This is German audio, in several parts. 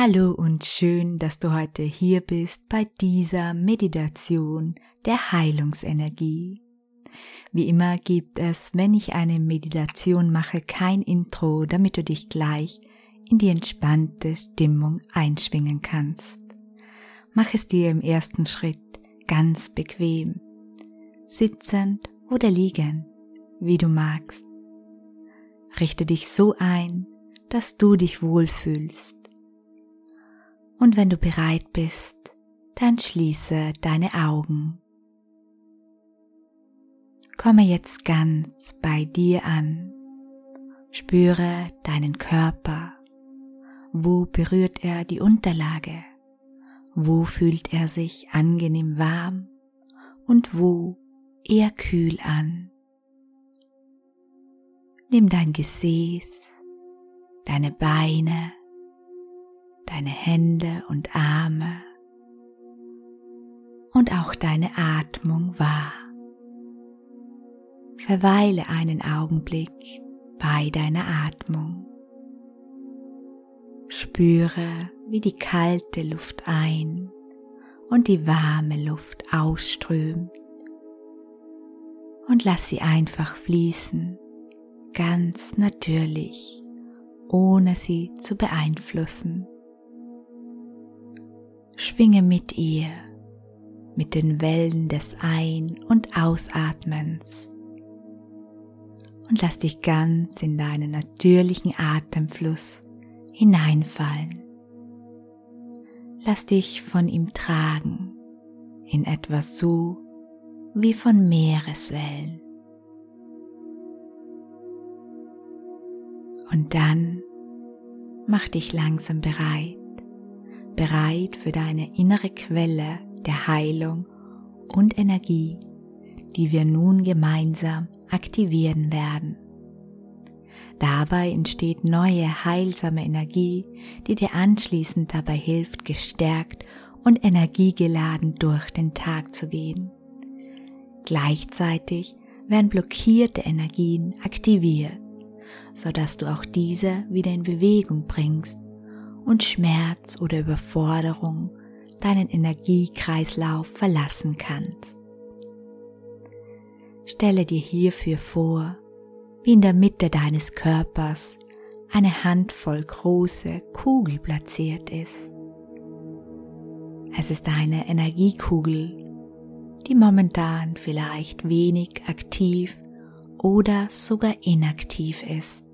Hallo und schön, dass du heute hier bist bei dieser Meditation der Heilungsenergie. Wie immer gibt es, wenn ich eine Meditation mache, kein Intro, damit du dich gleich in die entspannte Stimmung einschwingen kannst. Mach es dir im ersten Schritt ganz bequem, sitzend oder liegend, wie du magst. Richte dich so ein, dass du dich wohlfühlst und wenn du bereit bist, dann schließe deine Augen. Komme jetzt ganz bei dir an. Spüre deinen Körper. Wo berührt er die Unterlage? Wo fühlt er sich angenehm warm und wo eher kühl an? Nimm dein Gesäß, deine Beine, deine Hände und Arme und auch deine Atmung wahr. Verweile einen Augenblick bei deiner Atmung. Spüre, wie die kalte Luft ein und die warme Luft ausströmt und lass sie einfach fließen, ganz natürlich, ohne sie zu beeinflussen. Schwinge mit ihr, mit den Wellen des Ein- und Ausatmens und lass dich ganz in deinen natürlichen Atemfluss hineinfallen. Lass dich von ihm tragen, in etwas so wie von Meereswellen. Und dann mach dich langsam bereit bereit für deine innere Quelle der Heilung und Energie, die wir nun gemeinsam aktivieren werden. Dabei entsteht neue heilsame Energie, die dir anschließend dabei hilft, gestärkt und energiegeladen durch den Tag zu gehen. Gleichzeitig werden blockierte Energien aktiviert, sodass du auch diese wieder in Bewegung bringst und Schmerz oder Überforderung deinen Energiekreislauf verlassen kannst. Stelle dir hierfür vor, wie in der Mitte deines Körpers eine Handvoll große Kugel platziert ist. Es ist eine Energiekugel, die momentan vielleicht wenig aktiv oder sogar inaktiv ist.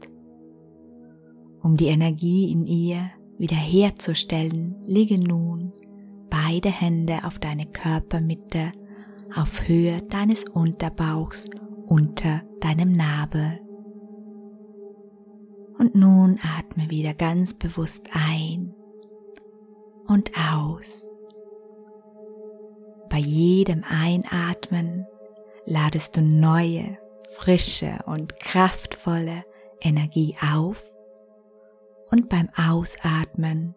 Um die Energie in ihr wiederherzustellen, lege nun beide Hände auf deine Körpermitte auf Höhe deines Unterbauchs unter deinem Nabel. Und nun atme wieder ganz bewusst ein und aus. Bei jedem Einatmen ladest du neue, frische und kraftvolle Energie auf und beim Ausatmen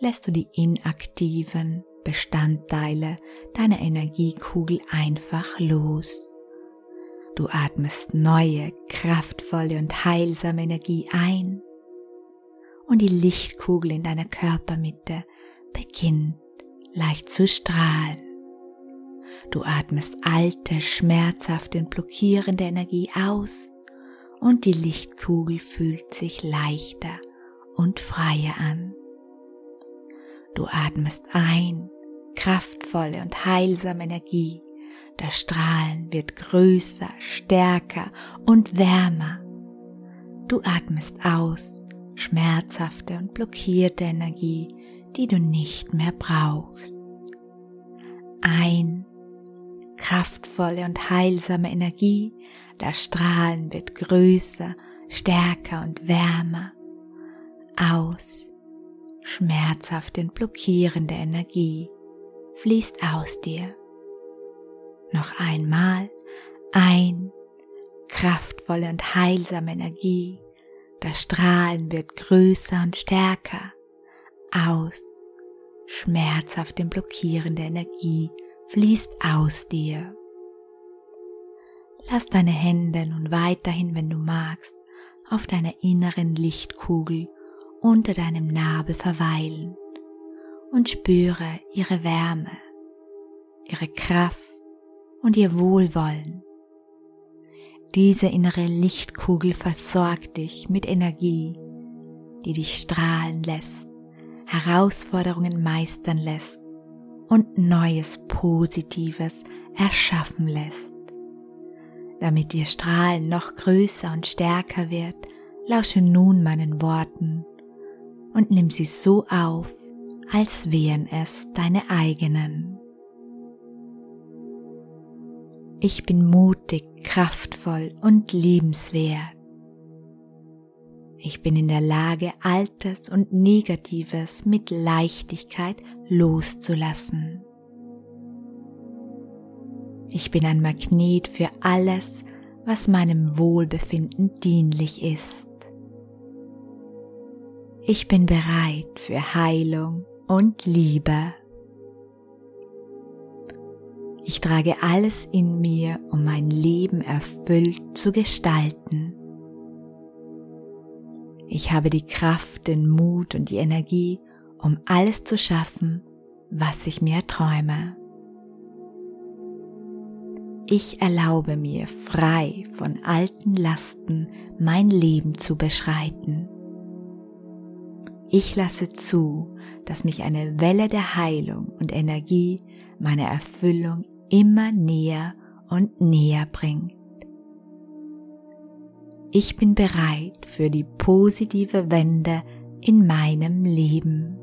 lässt du die inaktiven Bestandteile deiner Energiekugel einfach los. Du atmest neue, kraftvolle und heilsame Energie ein und die Lichtkugel in deiner Körpermitte beginnt leicht zu strahlen. Du atmest alte, schmerzhafte und blockierende Energie aus und die Lichtkugel fühlt sich leichter und freie an. Du atmest ein, kraftvolle und heilsame Energie. Das Strahlen wird größer, stärker und wärmer. Du atmest aus, schmerzhafte und blockierte Energie, die du nicht mehr brauchst. Ein, kraftvolle und heilsame Energie, das Strahlen wird größer, stärker und wärmer aus. Schmerzhafte und blockierende Energie fließt aus dir. Noch einmal ein, kraftvolle und heilsame Energie. Das Strahlen wird größer und stärker. Aus. Schmerzhafte und blockierende Energie fließt aus dir. Lass deine Hände nun weiterhin, wenn du magst, auf deiner inneren Lichtkugel unter deinem Nabel verweilen. und spüre ihre Wärme, ihre Kraft und ihr Wohlwollen. Diese innere Lichtkugel versorgt dich mit Energie, die dich strahlen lässt, Herausforderungen meistern lässt und Neues Positives erschaffen lässt. Damit ihr Strahlen noch größer und stärker wird, lausche nun meinen Worten und nimm sie so auf, als wären es deine eigenen. Ich bin mutig, kraftvoll und liebenswert. Ich bin in der Lage, Altes und Negatives mit Leichtigkeit loszulassen. Ich bin ein Magnet für alles, was meinem Wohlbefinden dienlich ist. Ich bin bereit für Heilung und Liebe. Ich trage alles in mir, um mein Leben erfüllt zu gestalten. Ich habe die Kraft, den Mut und die Energie, um alles zu schaffen, was ich mir träume. Ich erlaube mir frei von alten Lasten mein Leben zu beschreiten. Ich lasse zu, dass mich eine Welle der Heilung und Energie meiner Erfüllung immer näher und näher bringt. Ich bin bereit für die positive Wende in meinem Leben.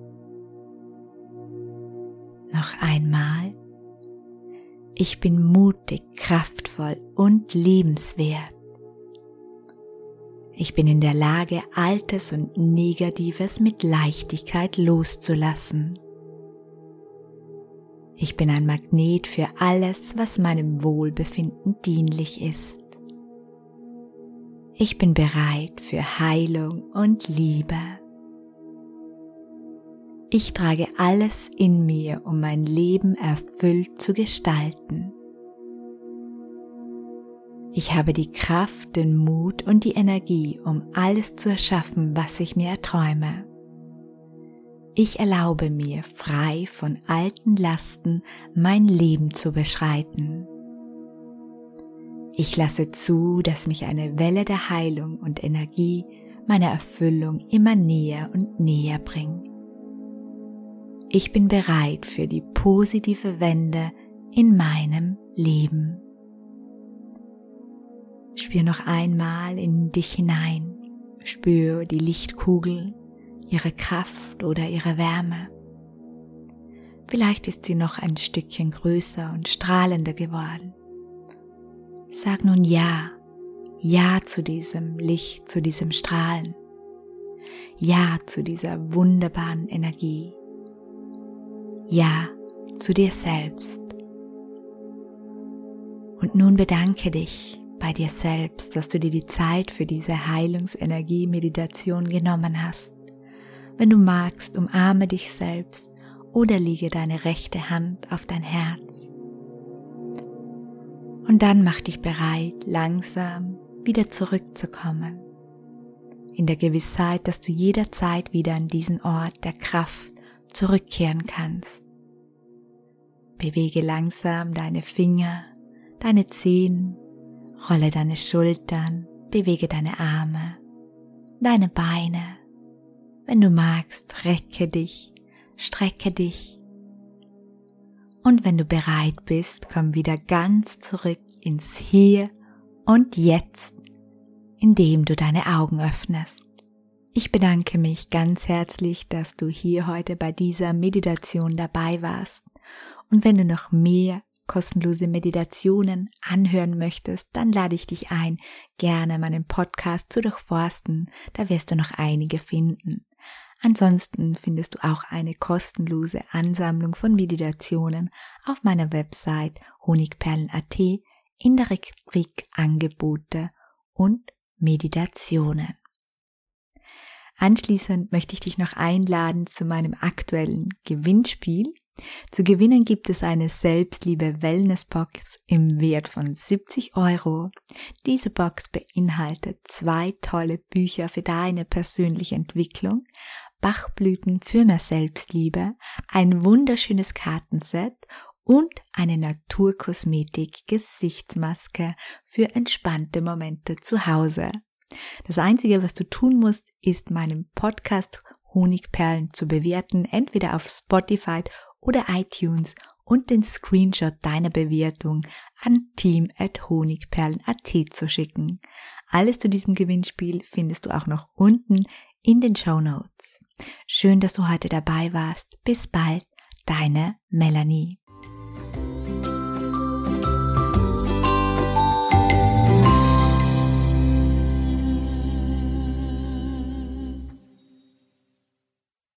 Noch einmal. Ich bin mutig, kraftvoll und liebenswert. Ich bin in der Lage, Altes und Negatives mit Leichtigkeit loszulassen. Ich bin ein Magnet für alles, was meinem Wohlbefinden dienlich ist. Ich bin bereit für Heilung und Liebe. Ich trage alles in mir, um mein Leben erfüllt zu gestalten. Ich habe die Kraft, den Mut und die Energie, um alles zu erschaffen, was ich mir erträume. Ich erlaube mir, frei von alten Lasten mein Leben zu beschreiten. Ich lasse zu, dass mich eine Welle der Heilung und Energie meiner Erfüllung immer näher und näher bringt. Ich bin bereit für die positive Wende in meinem Leben. Spür noch einmal in dich hinein. Spür die Lichtkugel ihre Kraft oder ihre Wärme. Vielleicht ist sie noch ein Stückchen größer und strahlender geworden. Sag nun Ja, Ja zu diesem Licht, zu diesem Strahlen. Ja zu dieser wunderbaren Energie. Ja zu dir selbst. Und nun bedanke dich bei dir selbst, dass du dir die Zeit für diese Heilungsenergie-Meditation genommen hast. Wenn du magst, umarme dich selbst oder lege deine rechte Hand auf dein Herz. Und dann mach dich bereit, langsam wieder zurückzukommen. In der Gewissheit, dass du jederzeit wieder an diesen Ort der Kraft zurückkehren kannst. Bewege langsam deine Finger, deine Zehen, rolle deine Schultern, bewege deine Arme, deine Beine wenn du magst, recke dich, strecke dich. Und wenn du bereit bist, komm wieder ganz zurück ins Hier und Jetzt, indem du deine Augen öffnest. Ich bedanke mich ganz herzlich, dass du hier heute bei dieser Meditation dabei warst. Und wenn du noch mehr kostenlose Meditationen anhören möchtest, dann lade ich dich ein, gerne meinen Podcast zu durchforsten. Da wirst du noch einige finden. Ansonsten findest du auch eine kostenlose Ansammlung von Meditationen auf meiner Website honigperlen.at in der Rubrik Angebote und Meditationen. Anschließend möchte ich dich noch einladen zu meinem aktuellen Gewinnspiel. Zu gewinnen gibt es eine Selbstliebe Wellness Box im Wert von 70 Euro. Diese Box beinhaltet zwei tolle Bücher für deine persönliche Entwicklung, Bachblüten für mehr Selbstliebe, ein wunderschönes Kartenset und eine Naturkosmetik Gesichtsmaske für entspannte Momente zu Hause. Das Einzige, was du tun musst, ist meinen Podcast Honigperlen zu bewerten, entweder auf Spotify oder iTunes und den Screenshot deiner Bewertung an team.honigperlen.at zu schicken. Alles zu diesem Gewinnspiel findest du auch noch unten in den Show Notes. Schön, dass du heute dabei warst. Bis bald, deine Melanie.